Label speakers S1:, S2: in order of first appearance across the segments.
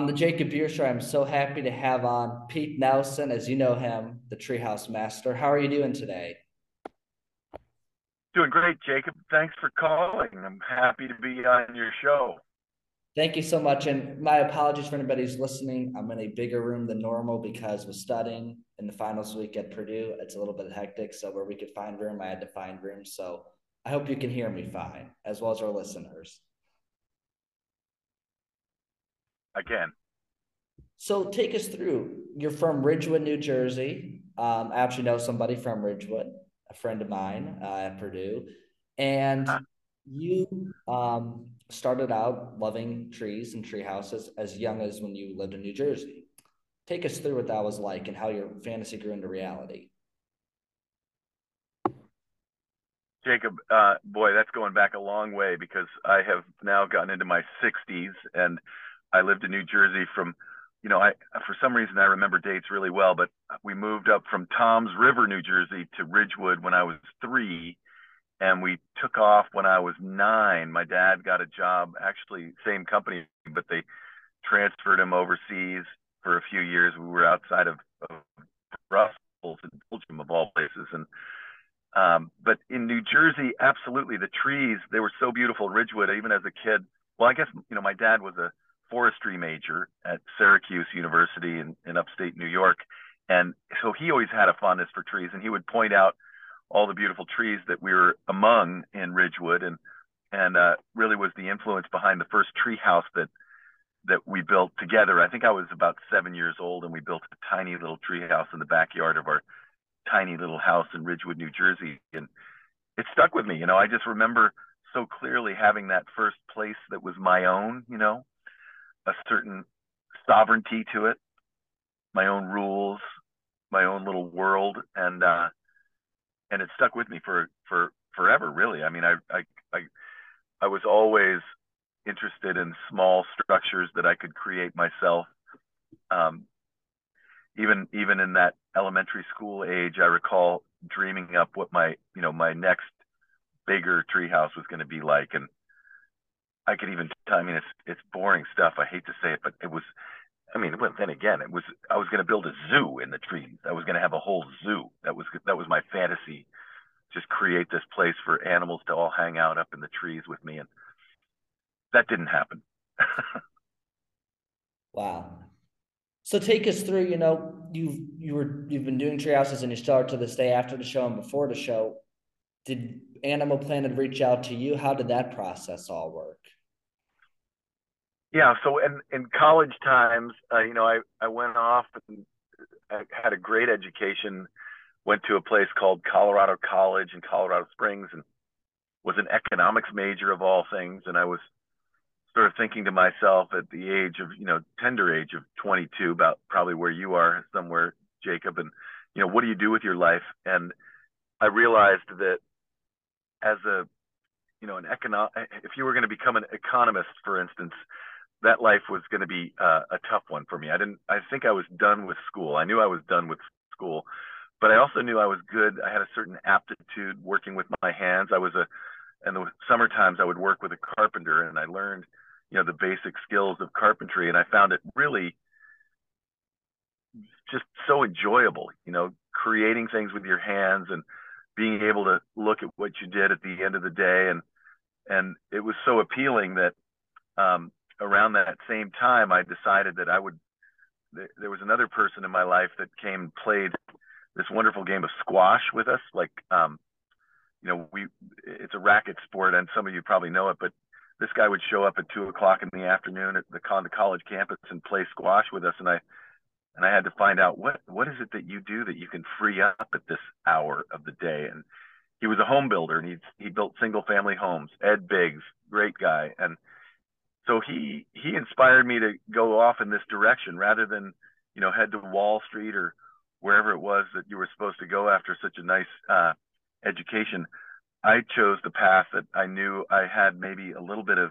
S1: On the Jacob Beer Show, I'm so happy to have on Pete Nelson, as you know him, the Treehouse Master. How are you doing today?
S2: Doing great, Jacob. Thanks for calling. I'm happy to be on your show.
S1: Thank you so much. And my apologies for anybody who's listening. I'm in a bigger room than normal because with studying in the finals week at Purdue, it's a little bit hectic. So where we could find room, I had to find room. So I hope you can hear me fine, as well as our listeners.
S2: Again.
S1: So take us through. You're from Ridgewood, New Jersey. Um, I actually know somebody from Ridgewood, a friend of mine uh, at Purdue, and uh. you um, started out loving trees and tree houses as young as when you lived in New Jersey. Take us through what that was like and how your fantasy grew into reality.
S2: Jacob, uh, boy, that's going back a long way because I have now gotten into my 60s and I lived in New Jersey from, you know, I for some reason I remember dates really well, but we moved up from Toms River, New Jersey to Ridgewood when I was three, and we took off when I was nine. My dad got a job, actually same company, but they transferred him overseas for a few years. We were outside of, of Brussels and Belgium, of all places, and um, but in New Jersey, absolutely, the trees they were so beautiful. Ridgewood, even as a kid. Well, I guess you know my dad was a forestry major at Syracuse University in, in upstate New York. And so he always had a fondness for trees and he would point out all the beautiful trees that we were among in Ridgewood and and uh, really was the influence behind the first tree house that that we built together. I think I was about seven years old and we built a tiny little tree house in the backyard of our tiny little house in Ridgewood, New Jersey. And it stuck with me. You know, I just remember so clearly having that first place that was my own, you know, a certain sovereignty to it, my own rules, my own little world, and uh, and it stuck with me for for forever. Really, I mean, I I I, I was always interested in small structures that I could create myself. Um, even even in that elementary school age, I recall dreaming up what my you know my next bigger treehouse was going to be like, and I could even. Tell, I mean, it's it's boring stuff. I hate to say it, but it was. I mean, well, then again, it was. I was going to build a zoo in the trees. I was going to have a whole zoo. That was that was my fantasy. Just create this place for animals to all hang out up in the trees with me, and that didn't happen.
S1: wow. So take us through. You know, you've you were you've been doing tree houses, and you started to this day after the show and before the show. Did Animal Planet reach out to you? How did that process all work?
S2: Yeah, so in in college times, uh, you know, I I went off and I had a great education. Went to a place called Colorado College in Colorado Springs, and was an economics major of all things. And I was sort of thinking to myself at the age of you know tender age of 22, about probably where you are somewhere, Jacob, and you know what do you do with your life? And I realized that as a you know an econo- if you were going to become an economist for instance that life was going to be uh, a tough one for me. I didn't i think i was done with school. I knew i was done with school but i also knew i was good. I had a certain aptitude working with my hands. I was a in the summer times i would work with a carpenter and i learned you know the basic skills of carpentry and i found it really just so enjoyable you know creating things with your hands and being able to look at what you did at the end of the day. And and it was so appealing that um, around that same time I decided that I would th- there was another person in my life that came and played this wonderful game of squash with us. Like um, you know we it's a racket sport and some of you probably know it but this guy would show up at two o'clock in the afternoon at the, the college campus and play squash with us. And I and I had to find out what what is it that you do that you can free up at this hour of the day. And he was a home builder, and he he built single family homes. Ed Biggs, great guy, and so he he inspired me to go off in this direction rather than you know head to Wall Street or wherever it was that you were supposed to go after such a nice uh, education. I chose the path that I knew I had maybe a little bit of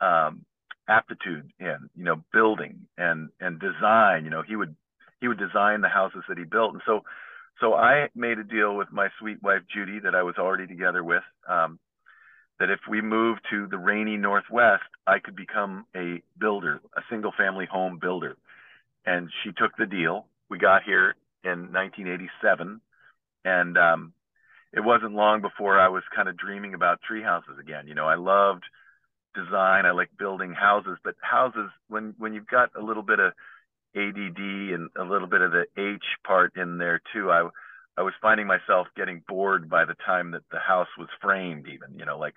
S2: um, aptitude in, you know, building and and design. You know, he would he would design the houses that he built, and so so I made a deal with my sweet wife Judy that I was already together with, um, that if we moved to the rainy Northwest, I could become a builder, a single family home builder. And she took the deal. We got here in 1987. And um, it wasn't long before I was kind of dreaming about tree houses again. You know, I loved design. I like building houses, but houses, when, when you've got a little bit of ADD and a little bit of the H part in there too, I, I was finding myself getting bored by the time that the house was framed, even, you know, like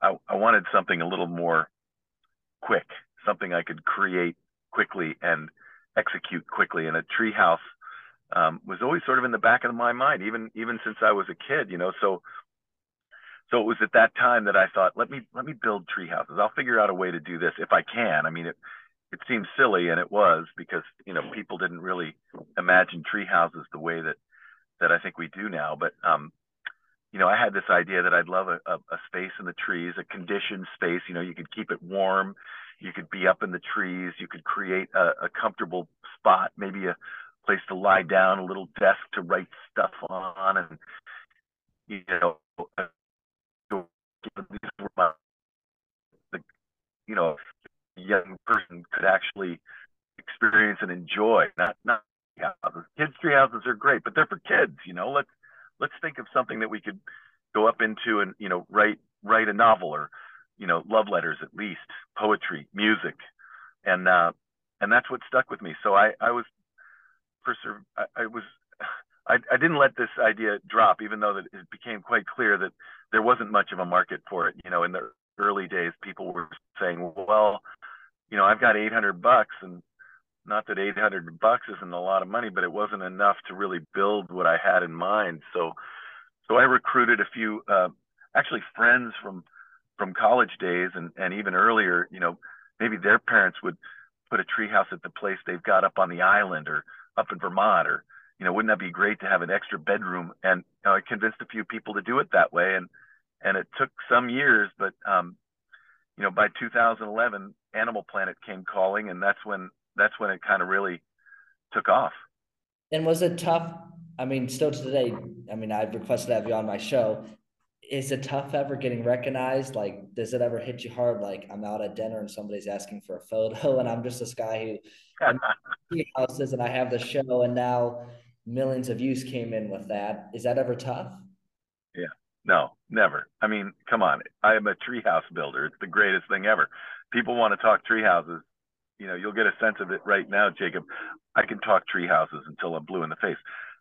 S2: I, I wanted something a little more quick, something I could create quickly and execute quickly. And a treehouse um, was always sort of in the back of my mind, even even since I was a kid, you know. So so it was at that time that I thought, let me let me build tree houses. I'll figure out a way to do this if I can. I mean, it it seems silly, and it was because you know people didn't really imagine tree houses the way that that I think we do now. But um, you know, I had this idea that I'd love a, a, a space in the trees, a conditioned space. You know, you could keep it warm, you could be up in the trees, you could create a, a comfortable spot, maybe a place to lie down, a little desk to write stuff on, and you know, the, you know, young person could actually experience and enjoy. Not not houses. Kids tree houses are great, but they're for kids. You know, let's let's think of something that we could go up into and you know write write a novel or you know love letters at least poetry music and uh and that's what stuck with me so i i was perser- I, I was I, I didn't let this idea drop even though that it became quite clear that there wasn't much of a market for it you know in the early days people were saying well you know i've got 800 bucks and not that 800 bucks isn't a lot of money, but it wasn't enough to really build what I had in mind. So, so I recruited a few, uh, actually friends from, from college days and, and even earlier, you know, maybe their parents would put a treehouse at the place they've got up on the island or up in Vermont or, you know, wouldn't that be great to have an extra bedroom? And you know, I convinced a few people to do it that way. And, and it took some years, but, um, you know, by 2011, Animal Planet came calling, and that's when that's when it kind of really took off.
S1: And was it tough? I mean, still to today, I mean, I've requested to have you on my show. Is it tough ever getting recognized? Like, does it ever hit you hard? Like, I'm out at dinner and somebody's asking for a photo, and I'm just this guy who houses and I have the show, and now millions of views came in with that. Is that ever tough?
S2: Yeah, no, never. I mean, come on. I am a treehouse builder. It's the greatest thing ever. People want to talk treehouses. you know, you'll get a sense of it right now, Jacob. I can talk treehouses until I'm blue in the face.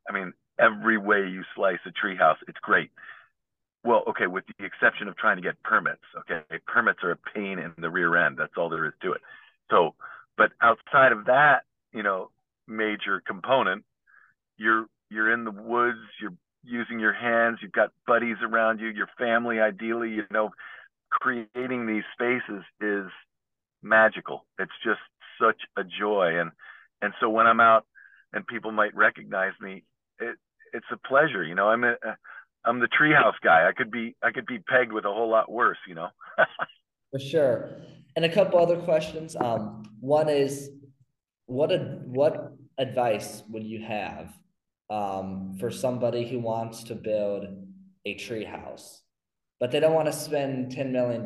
S2: I mean, every way you slice a treehouse, it's great. Well, okay, with the exception of trying to get permits. Okay, permits are a pain in the rear end. That's all there is to it. So, but outside of that, you know, major component, you're you're in the woods. You're using your hands. You've got buddies around you. Your family, ideally, you know, creating these spaces is magical. It's just such a joy. And and so when I'm out and people might recognize me, it it's a pleasure. You know, I'm a I'm the treehouse guy. I could be I could be pegged with a whole lot worse. You know.
S1: For sure. And a couple other questions. Um, one is, what a, what advice would you have um, for somebody who wants to build a treehouse? but they don't want to spend $10 million.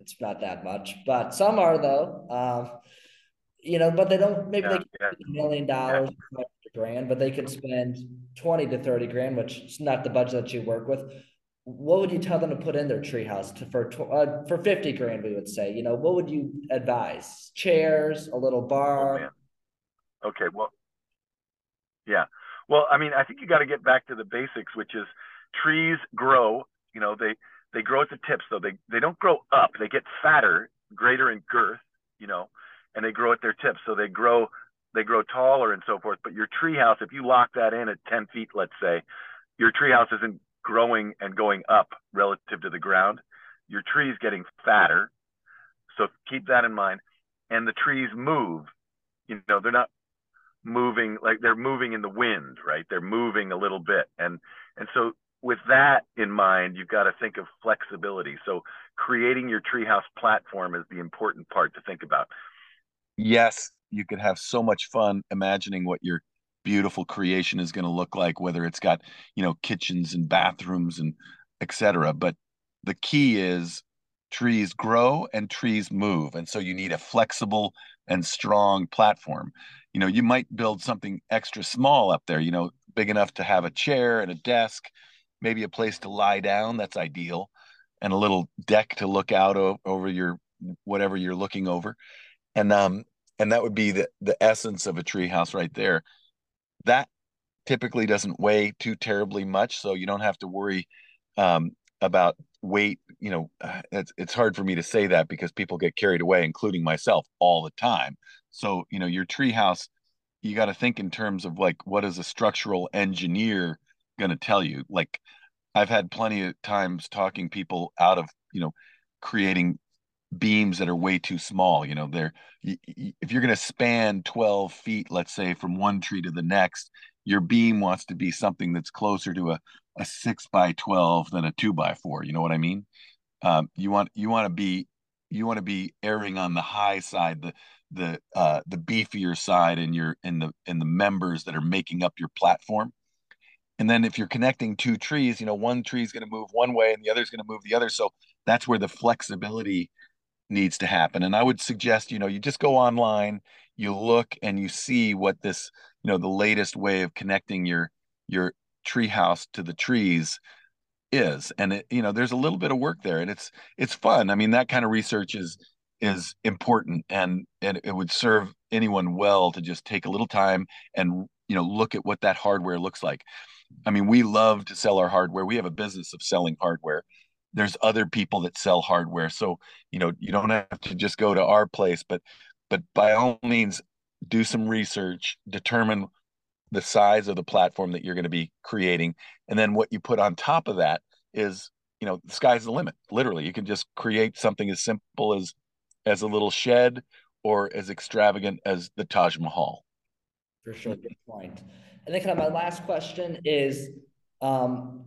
S1: It's not that much, but some are though. Um, you know, but they don't, maybe yeah, they can yeah. million dollars, yeah. grand, but they could spend 20 to 30 grand, which is not the budget that you work with. What would you tell them to put in their treehouse to for uh, for 50 grand, we would say, you know, what would you advise? Chairs, a little bar.
S2: Oh, okay. Well, yeah. Well, I mean, I think you got to get back to the basics, which is trees grow you know, they they grow at the tips, so they they don't grow up. They get fatter, greater in girth, you know, and they grow at their tips, so they grow they grow taller and so forth. But your treehouse, if you lock that in at 10 feet, let's say, your treehouse isn't growing and going up relative to the ground. Your tree is getting fatter, so keep that in mind. And the trees move. You know, they're not moving like they're moving in the wind, right? They're moving a little bit, and and so with that in mind, you've got to think of flexibility. So creating your treehouse platform is the important part to think about.
S3: Yes, you could have so much fun imagining what your beautiful creation is going to look like, whether it's got, you know, kitchens and bathrooms and etc. But
S2: the key is trees grow and trees move. And so you need a flexible and strong platform. You know, you might build something extra small up there, you know, big enough to have a chair and a desk, maybe a place to lie down. That's ideal. And a little deck to look out o- over your whatever you're looking over. And um and that would be the the essence of a treehouse right there. That typically doesn't weigh too terribly much, so you don't have to worry um, about weight. You know, uh, it's it's hard for me to say that because people get carried away, including myself, all the time. So you know, your treehouse, you got to think in terms of like what is a structural engineer going to tell you. Like, I've had plenty of times talking people out of you know creating beams that are way too small. You know, they're if you're going to span 12 feet, let's say from one tree to the next, your beam wants to be something that's closer to a, a six by 12 than a two by four. You know what I mean? Um, you want, you want to be, you want to be erring on the high side, the, the, uh, the beefier side in your, in the, in the members that are making up your platform. And then if you're connecting two trees, you know, one tree is going to move one way and the other is going to move the other. So that's where the flexibility needs to happen. And I would suggest, you know, you just go online, you look and you see what this, you know, the latest way of connecting your your treehouse to the trees is. And it, you know, there's a little bit of work there and it's it's fun. I mean, that kind of research is is important and and it would serve anyone well to just take a little time and you know look at what that hardware looks like. I mean, we love to sell our hardware. We have a business of selling hardware there's other people that sell hardware so you know you don't have to just go to our place but but by all means do some research determine the size of the platform that you're going to be creating and then what you put on top of that is you know the sky's the limit literally you can just create something as simple as as a little shed or as extravagant as the taj mahal
S1: for sure good point. and then kind of my last question is um,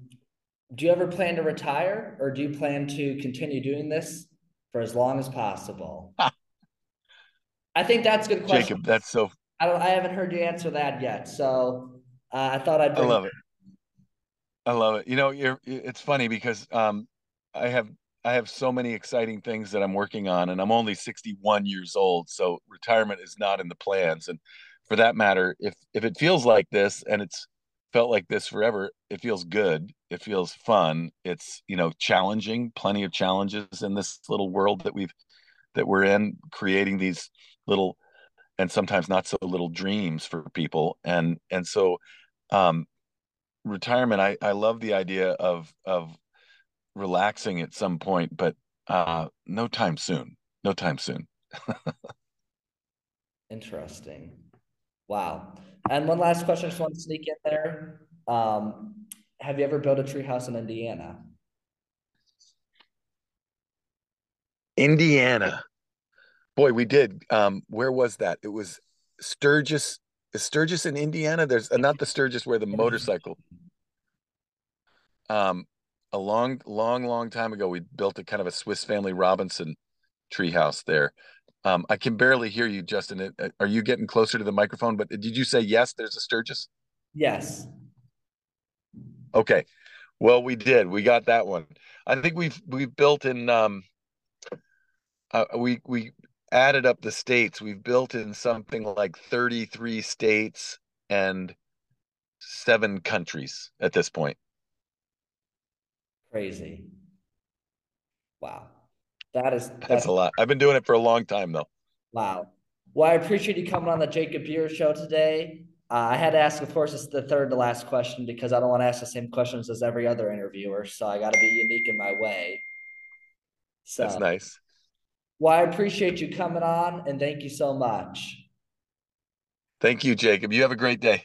S1: do you ever plan to retire or do you plan to continue doing this for as long as possible? I think that's a good question.
S2: Jacob, that's so.
S1: I don't. I haven't heard you answer that yet, so uh, I thought I'd.
S2: I love it. I love it. You know, you're. It's funny because um, I have I have so many exciting things that I'm working on, and I'm only 61 years old, so retirement is not in the plans. And for that matter, if if it feels like this and it's felt like this forever. It feels good. It feels fun. It's, you know, challenging, plenty of challenges in this little world that we've that we're in, creating these little and sometimes not so little dreams for people. And and so um retirement, I, I love the idea of of relaxing at some point, but uh no time soon. No time soon.
S1: Interesting. Wow. And one last question, I just want to sneak in there. Um, have you ever built a treehouse in Indiana?
S2: Indiana. Boy, we did. Um, where was that? It was Sturgis. Is Sturgis in Indiana? There's uh, not the Sturgis where the motorcycle. Um, a long, long, long time ago, we built a kind of a Swiss Family Robinson treehouse there. Um, I can barely hear you, Justin. Uh, are you getting closer to the microphone? But did you say yes? There's a Sturgis.
S1: Yes.
S2: Okay. Well, we did. We got that one. I think we've we've built in. Um, uh, we we added up the states. We've built in something like 33 states and seven countries at this point.
S1: Crazy. Wow. That is
S2: that's, that's a lot. I've been doing it for a long time though.
S1: Wow. Well, I appreciate you coming on the Jacob Beer Show today. Uh, I had to ask, of course, it's the third to last question because I don't want to ask the same questions as every other interviewer. So I got to be unique in my way.
S2: So that's nice.
S1: Well, I appreciate you coming on and thank you so much.
S2: Thank you, Jacob. You have a great day.